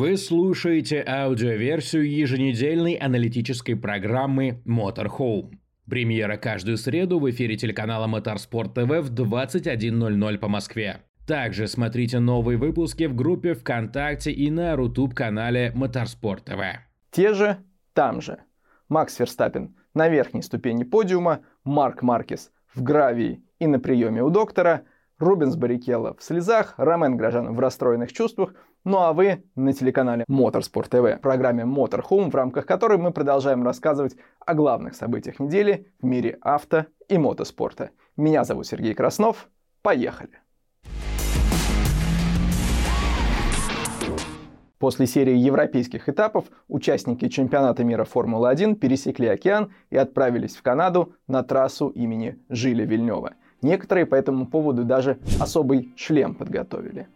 Вы слушаете аудиоверсию еженедельной аналитической программы Motorhome. Премьера каждую среду в эфире телеканала Моторспорт ТВ в 21.00 по Москве. Также смотрите новые выпуски в группе ВКонтакте и на Рутуб-канале Моторспорт ТВ. Те же, там же. Макс Верстаппин на верхней ступени подиума, Марк Маркес в гравии и на приеме у доктора, Рубенс Баррикелло в слезах, Ромен Грожан в расстроенных чувствах, ну а вы на телеканале Motorsport TV, программе Motorhome, в рамках которой мы продолжаем рассказывать о главных событиях недели в мире авто и мотоспорта. Меня зовут Сергей Краснов. Поехали! После серии европейских этапов участники чемпионата мира Формулы-1 пересекли океан и отправились в Канаду на трассу имени Жиля Вильнева. Некоторые по этому поводу даже особый шлем подготовили.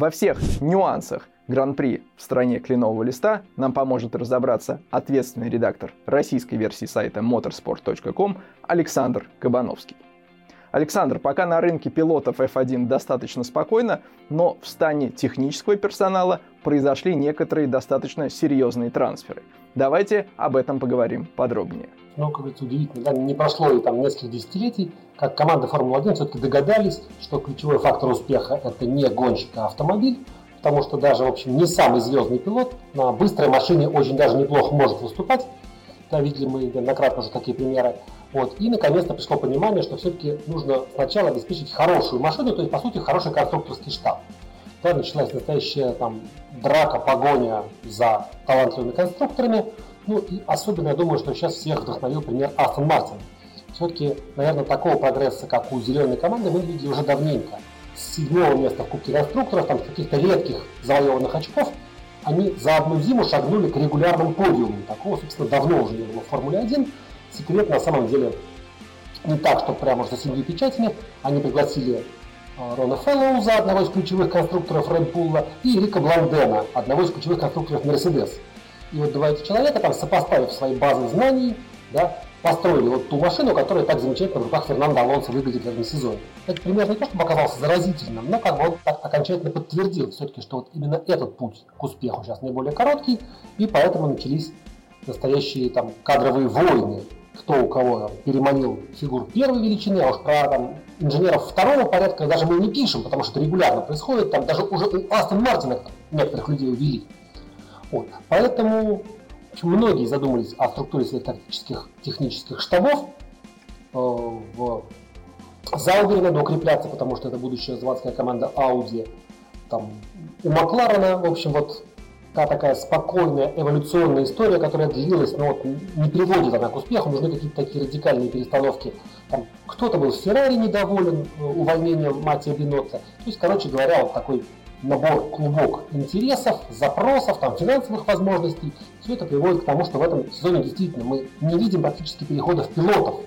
Во всех нюансах Гран-при в стране кленового листа нам поможет разобраться ответственный редактор российской версии сайта motorsport.com Александр Кабановский. Александр, пока на рынке пилотов F1 достаточно спокойно, но в стане технического персонала произошли некоторые достаточно серьезные трансферы. Давайте об этом поговорим подробнее. Ну, как говорится, удивительно, да, не прошло и там несколько десятилетий, как команда Формулы-1 все-таки догадались, что ключевой фактор успеха это не гонщик, а автомобиль, потому что даже, в общем, не самый звездный пилот на быстрой машине очень даже неплохо может выступать. Да, видели мы неоднократно уже такие примеры. Вот. И наконец-то пришло понимание, что все-таки нужно сначала обеспечить хорошую машину, то есть, по сути, хороший конструкторский штаб. Да, началась настоящая там драка, погоня за талантливыми конструкторами. Ну и особенно я думаю, что сейчас всех вдохновил пример Астон Мартин. Все-таки, наверное, такого прогресса, как у зеленой команды, мы видели уже давненько. С седьмого места в Кубке конструкторов, там каких-то редких завоеванных очков, они за одну зиму шагнули к регулярным подиумам. Такого, собственно, давно уже не было в Формуле 1 секрет на самом деле не так, что прямо за семью печатями. Они пригласили а, Рона Фэллоуза, одного из ключевых конструкторов Red и Рика Бландена, одного из ключевых конструкторов Mercedes. И вот два эти человека, там, сопоставив свои базы знаний, да, построили вот ту машину, которая так замечательно в руках Фернандо Алонсо выглядит в этом сезоне. Это пример не то, чтобы оказался заразительным, но как бы он так окончательно подтвердил все-таки, что вот именно этот путь к успеху сейчас наиболее короткий, и поэтому начались настоящие там кадровые войны кто у кого переманил фигур первой величины, а уж про там, инженеров второго порядка даже мы не пишем, потому что это регулярно происходит, там даже уже у Астон Мартина некоторых людей увели. Вот. Поэтому многие задумались о структуре своих тактических технических штабов. Э, в Заубере надо укрепляться, потому что это будущая заводская команда Audi. Там, у Макларена, в общем, вот та такая спокойная эволюционная история, которая длилась, но вот не приводит она к успеху, нужны какие-то такие радикальные перестановки. Там, кто-то был в Феррари недоволен э, увольнением Матия Бинотта. То есть, короче говоря, вот такой набор, клубок интересов, запросов, там, финансовых возможностей. Все это приводит к тому, что в этом сезоне действительно мы не видим практически переходов пилотов.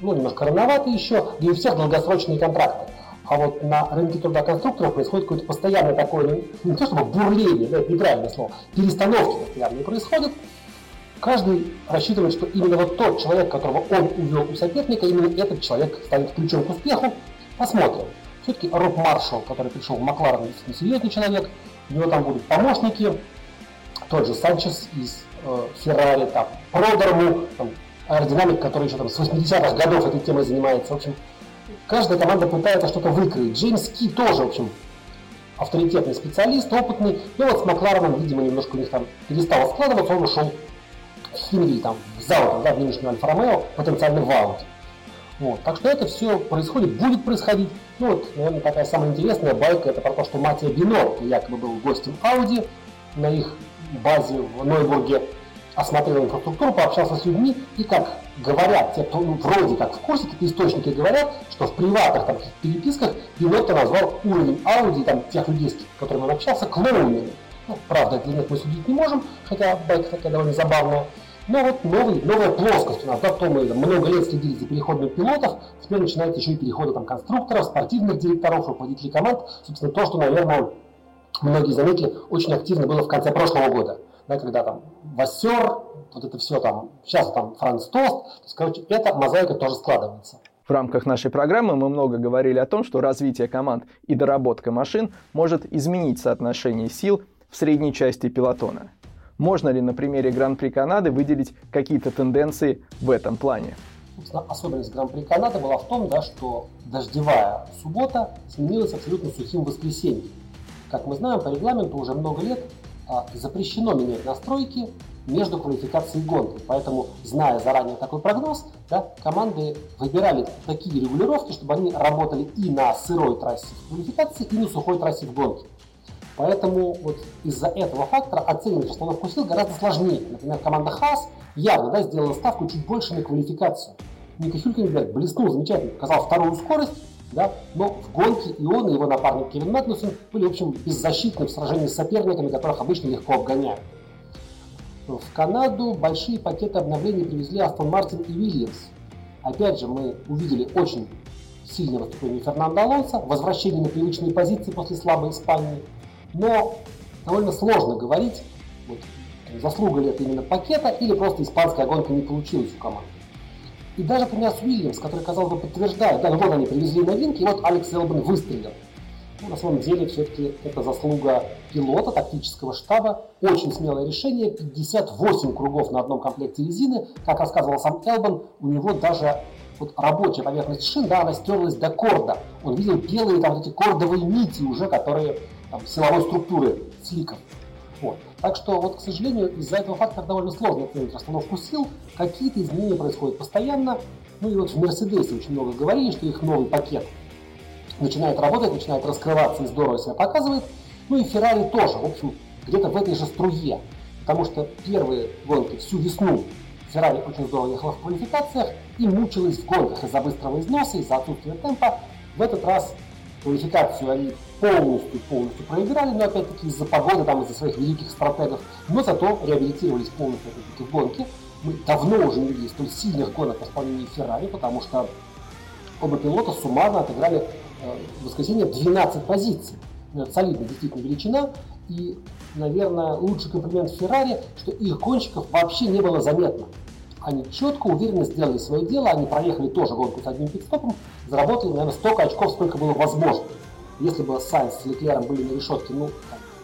Ну, немножко рановато еще, и у всех долгосрочные контракты. А вот на рынке труда конструкторов происходит какое-то постоянное такое, ну, не то чтобы бурление, да, это неправильное слово, перестановки постоянные происходят. Каждый рассчитывает, что именно вот тот человек, которого он увел у соперника, именно этот человек станет ключом к успеху. Посмотрим. Все-таки Роб Маршалл, который пришел в Макларен, действительно серьезный человек, у него там будут помощники, тот же Санчес из э, Феррари, там, Продерму, там, аэродинамик, который еще там с 80-х годов этой темой занимается. В общем, каждая команда пытается что-то выкроить. Джеймс Ки тоже, в общем, авторитетный специалист, опытный. Но вот с Маклареном, видимо, немножко у них там перестало складываться, он ушел в Химри, там, в зал, да, в нынешнюю Альфа-Ромео, потенциально в. Вот. Так что это все происходит, будет происходить. Ну вот, наверное, такая самая интересная байка, это про то, что Матия Бино якобы был гостем Ауди на их базе в Нойбурге осмотрел инфраструктуру, пообщался с людьми, и как говорят, те, кто ну, вроде как в курсе, какие источники говорят, что в приватных там, переписках Пилотто назвал уровень Ауди, там, тех людей, с которыми он общался, клоунами. Ну, правда, это нет, мы судить не можем, хотя байка такая довольно забавная. Но вот новый, новая плоскость у нас, да, в том мы много лет следили за переходами пилотов, теперь начинается еще и переходы там, конструкторов, спортивных директоров, руководителей команд. Собственно, то, что, наверное, многие заметили, очень активно было в конце прошлого года да, когда там Вассер, вот это все там, сейчас там Франц Тост, то есть, короче, эта мозаика тоже складывается. В рамках нашей программы мы много говорили о том, что развитие команд и доработка машин может изменить соотношение сил в средней части пилотона. Можно ли на примере Гран-при Канады выделить какие-то тенденции в этом плане? Особенность Гран-при Канады была в том, да, что дождевая суббота сменилась абсолютно сухим воскресеньем. Как мы знаем, по регламенту уже много лет а, запрещено менять настройки между квалификацией и гонкой. Поэтому, зная заранее такой прогноз, да, команды выбирали такие регулировки, чтобы они работали и на сырой трассе в квалификации, и на сухой трассе в гонке. Поэтому вот из-за этого фактора оценивать расстановку сил гораздо сложнее. Например, команда Хас явно да, сделала ставку чуть больше на квалификацию. Ника Хюлькенберг блеснул замечательно, показал вторую скорость, да, но в гонке и он, и его напарник Кевин Магнусон были, в общем, беззащитны в сражении с соперниками, которых обычно легко обгоняют. В Канаду большие пакеты обновлений привезли Астон Мартин и Вильямс. Опять же, мы увидели очень сильное выступление Фернандо Алонса, возвращение на привычные позиции после слабой Испании. Но довольно сложно говорить, вот, заслуга ли это именно пакета или просто испанская гонка не получилась у команды. И даже пример с Уильямс, который, казалось бы, подтверждает, да, ну вот они привезли новинки, и вот Алекс Элбан выстрелил. Ну, на самом деле все-таки это заслуга пилота, тактического штаба. Очень смелое решение. 58 кругов на одном комплекте резины. Как рассказывал сам Элбан, у него даже вот рабочая поверхность шин, да, она стерлась до корда. Он видел белые там вот эти кордовые нити уже, которые там, силовой структуры сликов. Вот. Так что, вот, к сожалению, из-за этого фактора довольно сложно оценить расстановку сил. Какие-то изменения происходят постоянно. Ну и вот в Мерседесе очень много говорили, что их новый пакет – начинает работать, начинает раскрываться и здорово себя показывает. Ну и Феррари тоже, в общем, где-то в этой же струе. Потому что первые гонки всю весну Феррари очень здорово ехала в квалификациях и мучилась в гонках из-за быстрого износа, из-за отсутствия темпа. В этот раз квалификацию они полностью, полностью проиграли, но опять-таки из-за погоды, там, из-за своих великих стратегов, но зато реабилитировались полностью опять-таки в гонке. Мы давно уже не видели столь сильных гонок в исполнении Феррари, потому что оба пилота суммарно отыграли в воскресенье 12 позиций. Это солидная действительно величина. И, наверное, лучший комплимент Феррари, что их гонщиков вообще не было заметно. Они четко, уверенно сделали свое дело, они проехали тоже гонку с одним пидстопом, заработали, наверное, столько очков, сколько было возможно. Если бы Сайнс с Леклером были на решетке, ну,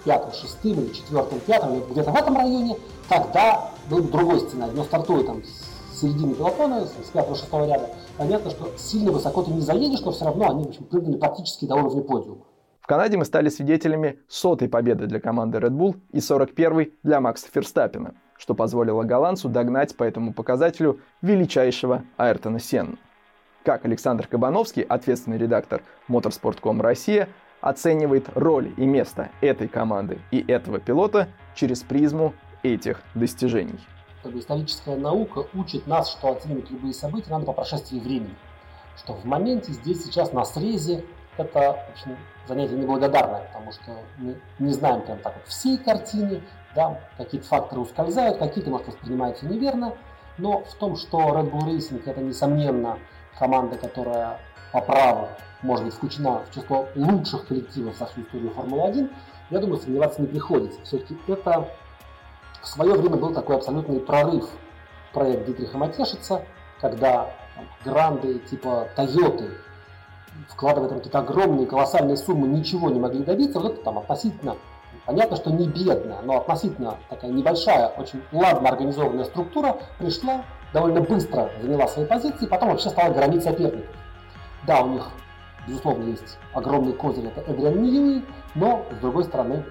пятым, шестым или четвертым, пятым, где-то в этом районе, тогда был бы другой сценарий. Но стартуя там с середины пилотона, с пятого-шестого ряда, понятно, что сильно высоко ты не заедешь, но все равно они в общем, прыгнули практически до уровня подиума. В Канаде мы стали свидетелями сотой победы для команды Red Bull и 41-й для Макса Ферстаппина, что позволило голландцу догнать по этому показателю величайшего Айртона Сенна. Как Александр Кабановский, ответственный редактор Motorsport.com Россия, оценивает роль и место этой команды и этого пилота через призму этих достижений как бы историческая наука учит нас, что оценивать любые события надо по прошествии времени. Что в моменте, здесь, сейчас, на срезе, это в общем, занятие неблагодарное, потому что мы не знаем прям так вот всей картины, да, какие-то факторы ускользают, какие-то, может, воспринимаются неверно, но в том, что Red Bull Racing это, несомненно, команда, которая по праву может быть включена в число лучших коллективов за всю историю Формулы-1, я думаю, сомневаться не приходится. Все-таки это в свое время был такой абсолютный прорыв проект Дитриха Матешица, когда там, гранды типа Тойоты, вкладывая там какие-то огромные колоссальные суммы, ничего не могли добиться. Вот это там относительно, понятно, что не бедная, но относительно такая небольшая, очень ладно организованная структура пришла, довольно быстро заняла свои позиции, потом вообще стала громить соперников. Да, у них, безусловно, есть огромный козырь, это Эдриан Ньюи, но, с другой стороны,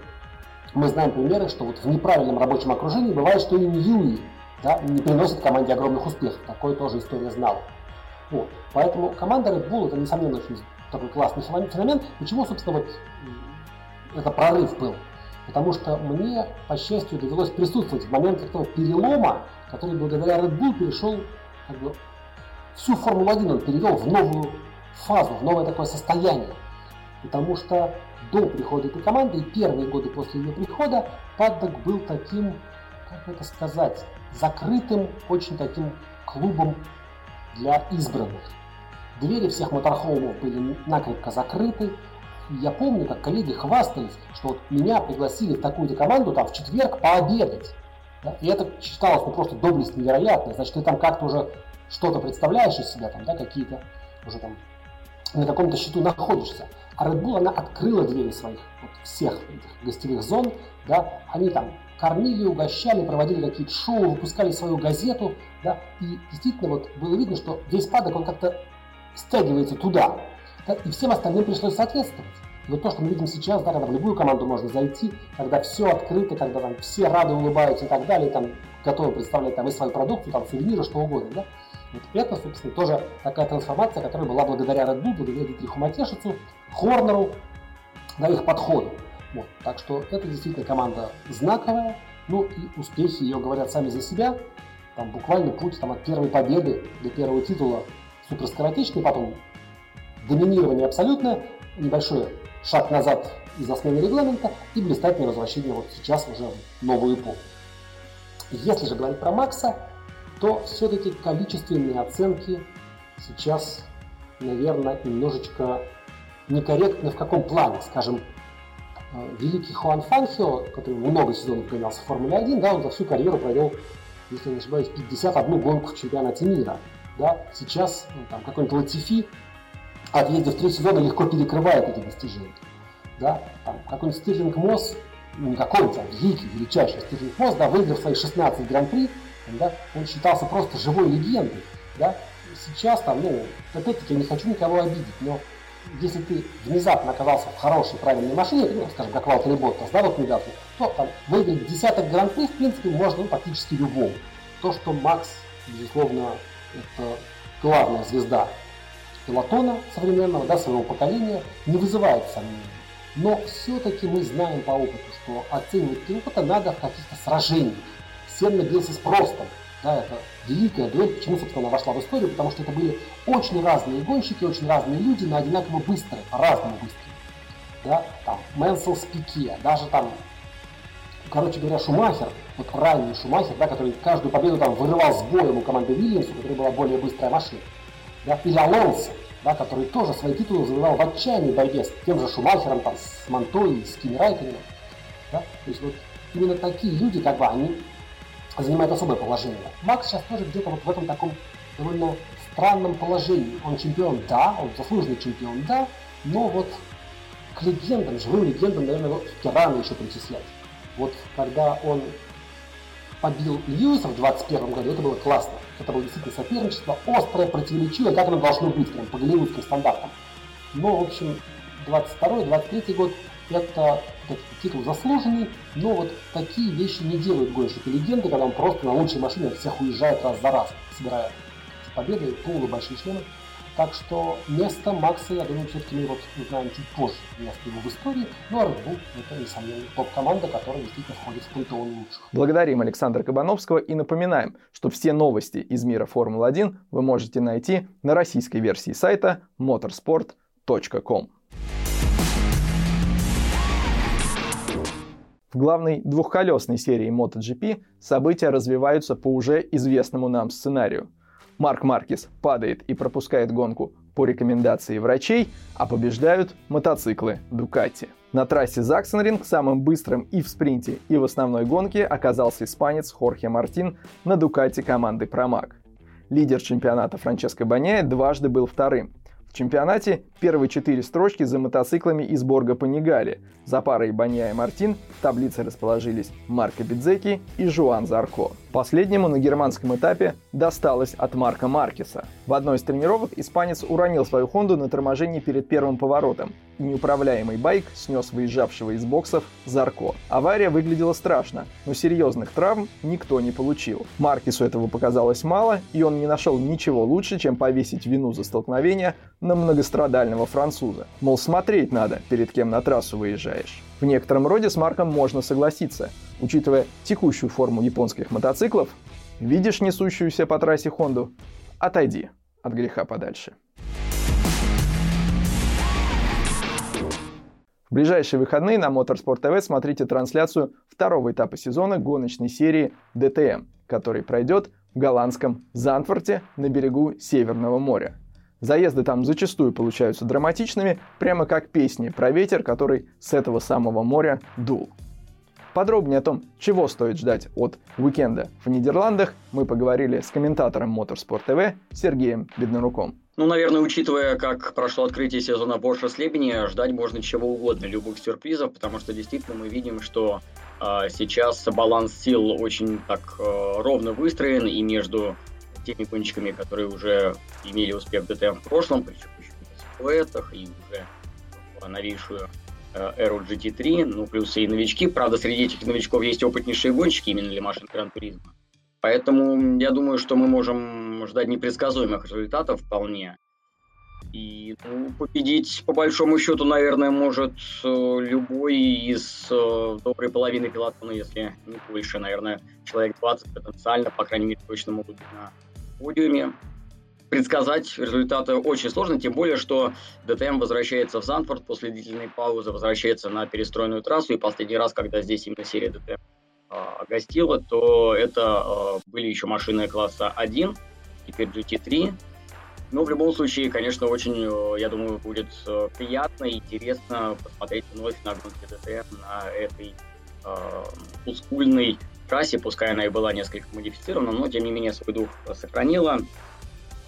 мы знаем примеры, что вот в неправильном рабочем окружении бывает, что и Ньюи да, не приносит команде огромных успехов. Такое тоже история знала. Вот. Поэтому команда Red Bull это, несомненно, очень такой классный феномен. Почему, собственно, вот это прорыв был? Потому что мне, по счастью, довелось присутствовать в момент этого перелома, который благодаря Red Bull перешел как бы, всю Формулу-1 он перевел в новую фазу, в новое такое состояние. Потому что до прихода этой команды и первые годы после ее прихода Паддок был таким, как это сказать, закрытым, очень таким клубом для избранных. Двери всех моторхоумов были накрепко закрыты. Я помню, как коллеги хвастались, что вот меня пригласили в такую-то команду там в четверг пообедать. Да? И это считалось ну, просто доблесть невероятная. Значит, ты там как-то уже что-то представляешь из себя, там, да, какие-то уже там на каком-то счету находишься. А Red Bull, она открыла двери своих вот, всех этих гостевых зон, да, они там кормили, угощали, проводили какие-то шоу, выпускали свою газету, да, и действительно вот было видно, что весь падок, он как-то стягивается туда, да, и всем остальным пришлось соответствовать. Вот то, что мы видим сейчас, да, когда в любую команду можно зайти, когда все открыто, когда там все рады улыбаются и так далее, там готовы представлять там и свою продукцию, там сувениры, что угодно, да. Вот это, собственно, тоже такая трансформация, которая была благодаря Red Bull, благодаря Дитриху Матешицу, Хорнеру, да, их подходу. Вот. Так что это действительно команда знаковая, ну и успехи ее говорят сами за себя. Там буквально путь там, от первой победы до первого титула суперскоротечный, потом доминирование абсолютное, небольшой шаг назад из-за смены регламента и блистательное возвращение вот сейчас уже в новую эпоху. Если же говорить про Макса, то все-таки количественные оценки сейчас, наверное, немножечко некорректны в каком плане. Скажем, э, великий Хуан Фанхио, который много сезонов гонялся в Формуле 1, да, он за всю карьеру провел, если не ошибаюсь, 51 гонку в чемпионате мира. Да. Сейчас ну, там, какой-нибудь Латифи, отъездив три сезона, легко перекрывает эти достижения. Да. Там, какой-нибудь Стирлинг Мосс, ну не какой-нибудь, а великий, величайший Стирлинг Мосс, да, выиграв свои 16 гран-при, да, он считался просто живой легендой. Да. Сейчас там, ну, опять-таки, я не хочу никого обидеть, но если ты внезапно оказался в хорошей, правильной машине, ну, скажем, как Валтер Боттас, да, вот недавно, то там выиграть десяток гран-при, в принципе, можно ну, практически любому. То, что Макс, безусловно, это главная звезда пилотона современного, да, своего поколения, не вызывает сомнений. Но все-таки мы знаем по опыту, что оценивать пилота надо в каких-то сражениях. Сенна бился с Простом, да, это великая дуэль. Почему, собственно, она вошла в историю? Потому что это были очень разные гонщики, очень разные люди, но одинаково быстрые, по-разному быстрые. Да, там, Мэнсел с Пике, даже там, короче говоря, Шумахер, вот ранний Шумахер, да, который каждую победу там вырывал с боем у команды Вильямса, у которой была более быстрая машина. Да, или Алонсо, да, который тоже свои титулы завоевал в отчаянной борьбе с тем же Шумахером, там, с Монтой, с Кими Райкиным. Да? То есть вот именно такие люди, как бы, они занимает особое положение. Макс сейчас тоже где-то вот в этом таком довольно странном положении. Он чемпион, да, он заслуженный чемпион, да, но вот к легендам, живым легендам, наверное, вот рано еще причислять. Вот когда он побил Льюиса в 21 году, это было классно. Это было действительно соперничество, острое, противоречивое, как оно должно быть, прям по голливудским стандартам. Но, в общем, 22-23 год это этот титул заслуженный, но вот такие вещи не делают гонщики легенды, когда он просто на лучшей машине всех уезжает раз за раз, собирая победы, полы, большие шлемы. Так что место Макса, я думаю, все-таки мы вот узнаем чуть позже, место его в истории. Ну а Red Bull это, несомненно, топ-команда, которая действительно входит в пантеон лучших. Благодарим Александра Кабановского и напоминаем, что все новости из мира Формулы-1 вы можете найти на российской версии сайта motorsport.com. В главной двухколесной серии MotoGP события развиваются по уже известному нам сценарию. Марк Маркес падает и пропускает гонку по рекомендации врачей, а побеждают мотоциклы Дукати. На трассе Заксенринг самым быстрым и в спринте, и в основной гонке оказался испанец Хорхе Мартин на Дукати команды Промаг. Лидер чемпионата Франческо Баняя дважды был вторым, в чемпионате первые четыре строчки за мотоциклами из Борга Панигали. За парой Банья и Мартин в таблице расположились Марко Бидзеки и Жуан Зарко. Последнему на германском этапе досталось от Марка Маркеса. В одной из тренировок испанец уронил свою Хонду на торможении перед первым поворотом, и неуправляемый байк снес выезжавшего из боксов Зарко. Авария выглядела страшно, но серьезных травм никто не получил. Маркесу этого показалось мало, и он не нашел ничего лучше, чем повесить вину за столкновение на многострадального француза. Мол, смотреть надо, перед кем на трассу выезжаешь. В некотором роде с Марком можно согласиться. Учитывая текущую форму японских мотоциклов, видишь несущуюся по трассе Хонду, отойди от греха подальше. В ближайшие выходные на Motorsport TV смотрите трансляцию второго этапа сезона гоночной серии DTM, который пройдет в голландском Зантворте на берегу Северного моря. Заезды там зачастую получаются драматичными, прямо как песни про ветер, который с этого самого моря дул. Подробнее о том, чего стоит ждать от уикенда в Нидерландах, мы поговорили с комментатором Motorsport TV Сергеем Бедноруком. Ну, наверное, учитывая, как прошло открытие сезона Porsche Слебени, ждать можно чего угодно, любых сюрпризов, потому что действительно мы видим, что э, сейчас баланс сил очень так э, ровно выстроен, и между теми гонщиками, которые уже имели успех в ДТМ в прошлом, причем еще в силуэтах, и уже в новейшую э, эру GT3, ну, плюс и новички. Правда, среди этих новичков есть опытнейшие гонщики именно для машин Гран-туризма. Поэтому я думаю, что мы можем ждать непредсказуемых результатов вполне. И ну, победить, по большому счету, наверное, может э, любой из э, доброй половины пилотона, если не больше, наверное, человек 20 потенциально, по крайней мере, точно могут на подиуме. Предсказать результаты очень сложно, тем более, что ДТМ возвращается в Занфорд после длительной паузы, возвращается на перестроенную трассу, и последний раз, когда здесь именно серия ДТМ а, гостила, то это а, были еще машины класса 1, теперь GT3. Но в любом случае, конечно, очень, э, я думаю, будет э, приятно и интересно посмотреть вновь на гонки ДТМ на этой э, ускульной трассе, пускай она и была несколько модифицирована, но тем не менее свой дух сохранила.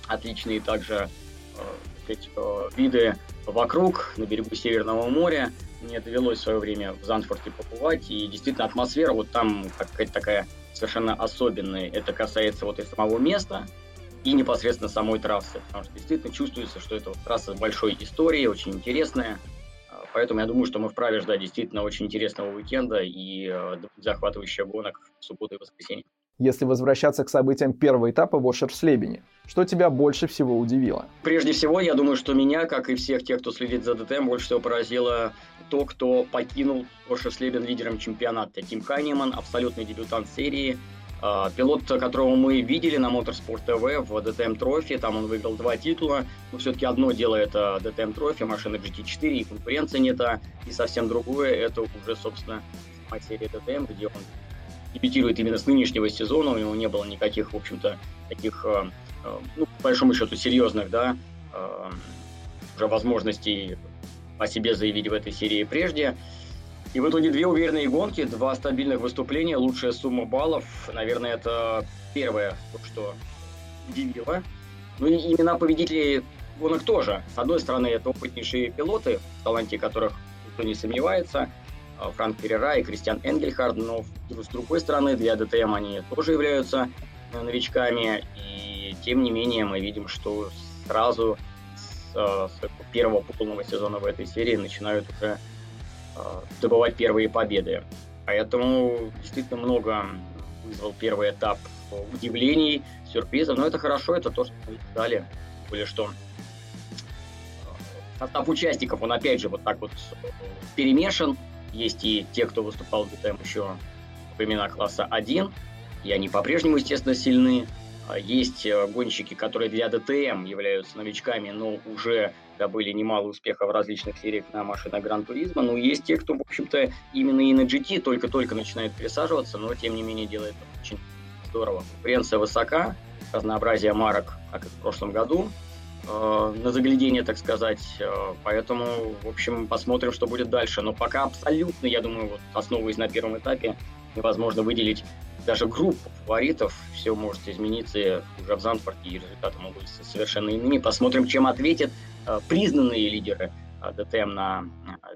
Отличные также э, э, виды вокруг, на берегу Северного моря мне довелось в свое время в Занфорте побывать, и действительно атмосфера вот там какая-то такая совершенно особенная. Это касается вот и самого места, и непосредственно самой трассы, потому что действительно чувствуется, что это вот трасса большой историей, очень интересная, Поэтому я думаю, что мы вправе ждать действительно очень интересного уикенда и э, захватывающих гонок в субботу и воскресенье. Если возвращаться к событиям первого этапа в Ошерслебене, что тебя больше всего удивило? Прежде всего, я думаю, что меня, как и всех тех, кто следит за ДТМ, больше всего поразило то, кто покинул Ошерслебен лидером чемпионата. Тим Канеман, абсолютный дебютант серии, пилот, которого мы видели на Motorsport TV в DTM Trophy, там он выиграл два титула, но все-таки одно дело это DTM Trophy, машина GT4, и конкуренция не та, и совсем другое, это уже, собственно, серия DTM, где он дебютирует именно с нынешнего сезона, у него не было никаких, в общем-то, таких, э, э, ну, по большому счету, серьезных, да, э, уже возможностей о себе заявить в этой серии прежде. И в итоге две уверенные гонки, два стабильных выступления, лучшая сумма баллов. Наверное, это первое, что удивило. Ну и имена победителей гонок тоже. С одной стороны, это опытнейшие пилоты, в таланте которых никто не сомневается. Э, Франк Перера и Кристиан Энгельхард, но с другой стороны для ДТМ они тоже являются э, новичками, и тем не менее мы видим, что сразу с, э, с первого полного сезона в этой серии начинают уже добывать первые победы. Поэтому действительно много вызвал первый этап удивлений, сюрпризов, но это хорошо, это то, что мы ждали. Более что состав участников, он опять же вот так вот перемешан, есть и те, кто выступал в ДТМ еще времена класса 1, и они по-прежнему, естественно, сильны. А есть э, гонщики, которые для ДТМ являются новичками, но уже добыли немало успеха в различных сериях на машинах Гран-туризма. Но есть те, кто, в общем-то, именно и на GT только-только начинает пересаживаться, но, тем не менее, делает очень здорово. Конкуренция высока, разнообразие марок, как и в прошлом году. Э, на заглядение, так сказать. Э, поэтому, в общем, посмотрим, что будет дальше. Но пока абсолютно, я думаю, вот основываясь на первом этапе, невозможно выделить даже группу фаворитов. Все может измениться уже в Занфорте, и результаты могут быть совершенно иными. Посмотрим, чем ответят э, признанные лидеры ДТМ на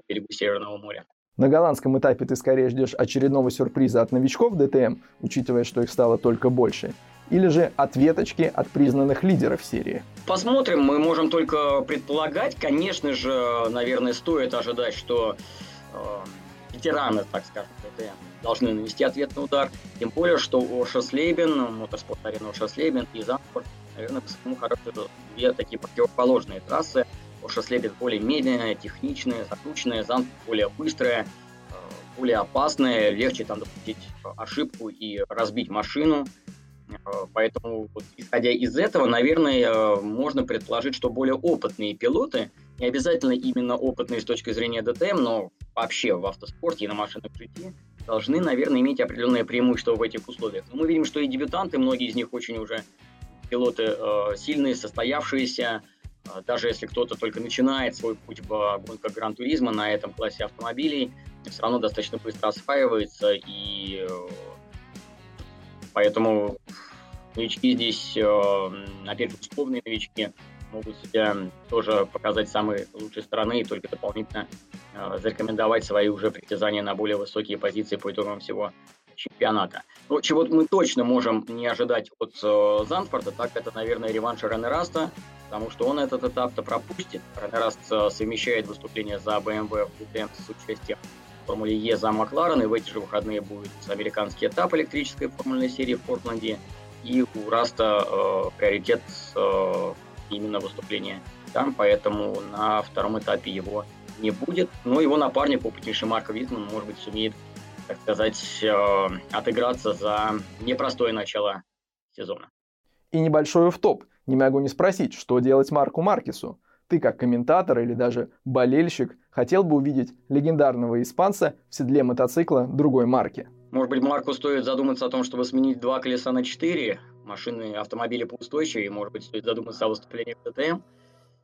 берегу Северного моря. На голландском этапе ты скорее ждешь очередного сюрприза от новичков ДТМ, учитывая, что их стало только больше, или же ответочки от признанных лидеров серии? Посмотрим, мы можем только предполагать. Конечно же, наверное, стоит ожидать, что э, ветераны, так скажем, ДТМ должны нанести ответный удар. Тем более, что Ошаслейбен, мотоспорт арена Ошаслейбен и Занфорд, наверное, по своему характеру две такие противоположные трассы. Ошаслейбен более медленная, техничная, закрученная, Занфорд более быстрая, э, более опасная, легче там допустить ошибку и разбить машину. Э, поэтому, вот, исходя из этого, наверное, э, можно предположить, что более опытные пилоты, не обязательно именно опытные с точки зрения ДТМ, но вообще в автоспорте и на машинах GT, должны, наверное, иметь определенное преимущество в этих условиях. Но мы видим, что и дебютанты, многие из них очень уже пилоты э, сильные, состоявшиеся, э, даже если кто-то только начинает свой путь в гонках Гран-туризма на этом классе автомобилей, все равно достаточно быстро осваивается и э, Поэтому новички здесь, э, опять же, условные новички, могут себя тоже показать самой лучшей стороны и только дополнительно э, зарекомендовать свои уже притязания на более высокие позиции по итогам всего чемпионата. Но чего мы точно можем не ожидать от э, Зандворта, так это, наверное, реванш Рене Раста, потому что он этот этап-то пропустит. Рене Раст э, совмещает выступление за BMW в ДТМ с участием в Формуле Е за Макларен, и в эти же выходные будет американский этап электрической формульной серии в Портленде, и у Раста э, приоритет э, именно выступления там, поэтому на втором этапе его не будет. Но его напарник, опытнейший Марко Витман, может быть, сумеет так сказать, э, отыграться за непростое начало сезона. И небольшой в топ. Не могу не спросить, что делать Марку Маркесу. Ты, как комментатор или даже болельщик, хотел бы увидеть легендарного испанца в седле мотоцикла другой марки. Может быть, Марку стоит задуматься о том, чтобы сменить два колеса на четыре. Машины, автомобили поустойчивее. Может быть, стоит задуматься о выступлении в ДТМ.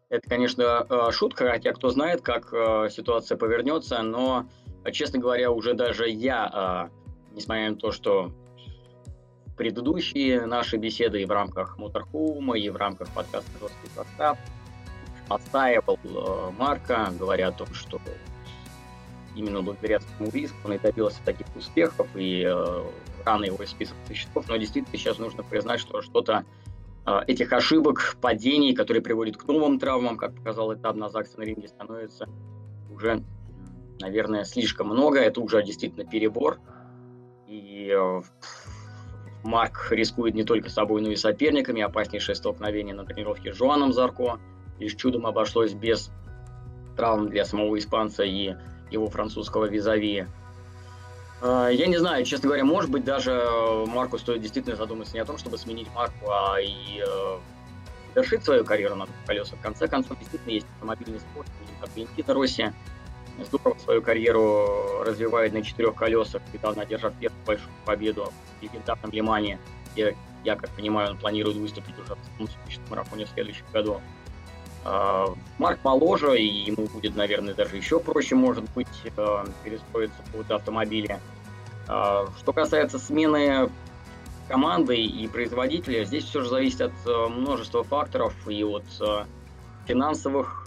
Это, конечно, э, шутка, хотя кто знает, как э, ситуация повернется, но честно говоря, уже даже я, а, несмотря на то, что предыдущие наши беседы и в рамках Моторхоума, и в рамках подкаста «Жесткий состав» отстаивал Марка, говоря о том, что именно благодаря своему риску он и добился таких успехов, и э, рано его из списка существов, но действительно сейчас нужно признать, что что-то э, этих ошибок, падений, которые приводят к новым травмам, как показал этап на ЗАГСе на ринге, становится уже наверное, слишком много. Это уже действительно перебор. И э, Марк рискует не только собой, но и соперниками. Опаснейшее столкновение на тренировке с Жуаном Зарко. Лишь чудом обошлось без травм для самого испанца и его французского визави. Э, я не знаю, честно говоря, может быть, даже Марку стоит действительно задуматься не о том, чтобы сменить Марку, а и э, завершить свою карьеру на колесах. В конце концов, действительно есть автомобильный спорт, как Валентина Росси, здорово свою карьеру развивает на четырех колесах, недавно одержав первую большую победу в легендарном Лимане, где, я как понимаю, он планирует выступить уже в марафоне в следующем году. А, Марк моложе, и ему будет, наверное, даже еще проще, может быть, э, перестроиться под автомобиле. А, что касается смены команды и производителя, здесь все же зависит от э, множества факторов и от э, финансовых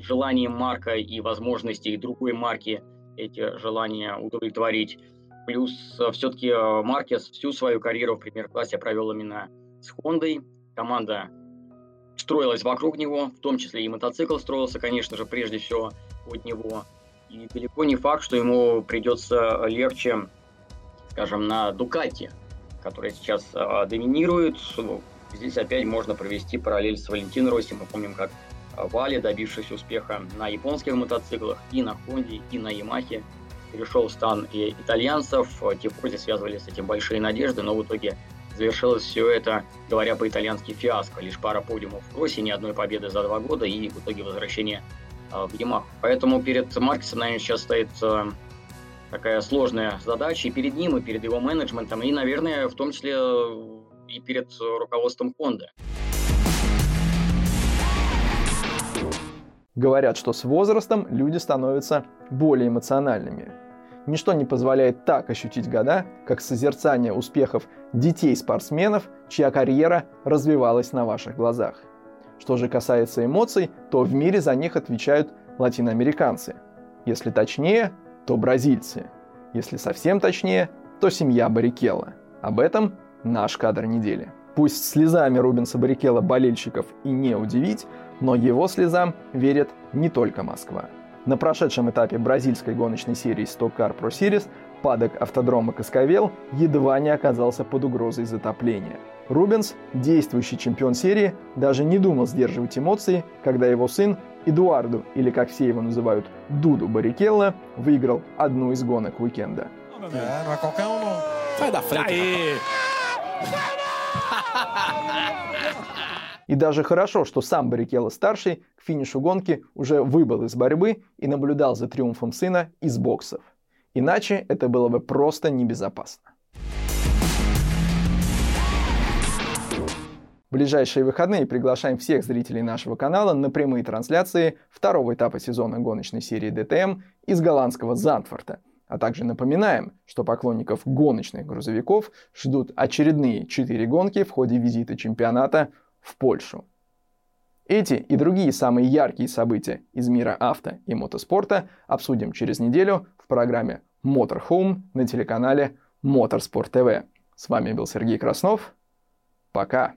желанием Марка и возможностей другой марки эти желания удовлетворить. Плюс все-таки Маркес всю свою карьеру в премьер-классе провел именно с Хондой. Команда строилась вокруг него, в том числе и мотоцикл строился, конечно же, прежде всего от него. И далеко не факт, что ему придется легче, скажем, на Дукате, которая сейчас э, доминирует. Здесь опять можно провести параллель с Валентином Росси. Мы помним, как Вали, добившись успеха на японских мотоциклах, и на Хонде, и на Ямахе, перешел в стан и итальянцев. Тифози связывали с этим большие надежды, но в итоге завершилось все это, говоря по-итальянски, фиаско. Лишь пара подиумов в Росси, ни одной победы за два года и в итоге возвращение а, в Ямаху. Поэтому перед Маркесом, наверное, сейчас стоит а, такая сложная задача и перед ним, и перед его менеджментом, и, наверное, в том числе и перед руководством Honda. Говорят, что с возрастом люди становятся более эмоциональными. Ничто не позволяет так ощутить года, как созерцание успехов детей-спортсменов, чья карьера развивалась на ваших глазах. Что же касается эмоций, то в мире за них отвечают латиноамериканцы. Если точнее, то бразильцы. Если совсем точнее, то семья Барикелла. Об этом наш кадр недели. Пусть слезами Рубенса Барикелла болельщиков и не удивить, но его слезам верит не только Москва. На прошедшем этапе бразильской гоночной серии Stock Car Pro Series падок автодрома Каскавел едва не оказался под угрозой затопления. Рубенс, действующий чемпион серии, даже не думал сдерживать эмоции, когда его сын Эдуарду, или как все его называют, Дуду Барикелло, выиграл одну из гонок уикенда. И даже хорошо, что сам Баррикелло-старший к финишу гонки уже выбыл из борьбы и наблюдал за триумфом сына из боксов. Иначе это было бы просто небезопасно. В ближайшие выходные приглашаем всех зрителей нашего канала на прямые трансляции второго этапа сезона гоночной серии DTM из голландского Зандфорта. А также напоминаем, что поклонников гоночных грузовиков ждут очередные четыре гонки в ходе визита чемпионата в Польшу. Эти и другие самые яркие события из мира авто и мотоспорта обсудим через неделю в программе Motorhome на телеканале Motorsport TV. С вами был Сергей Краснов. Пока!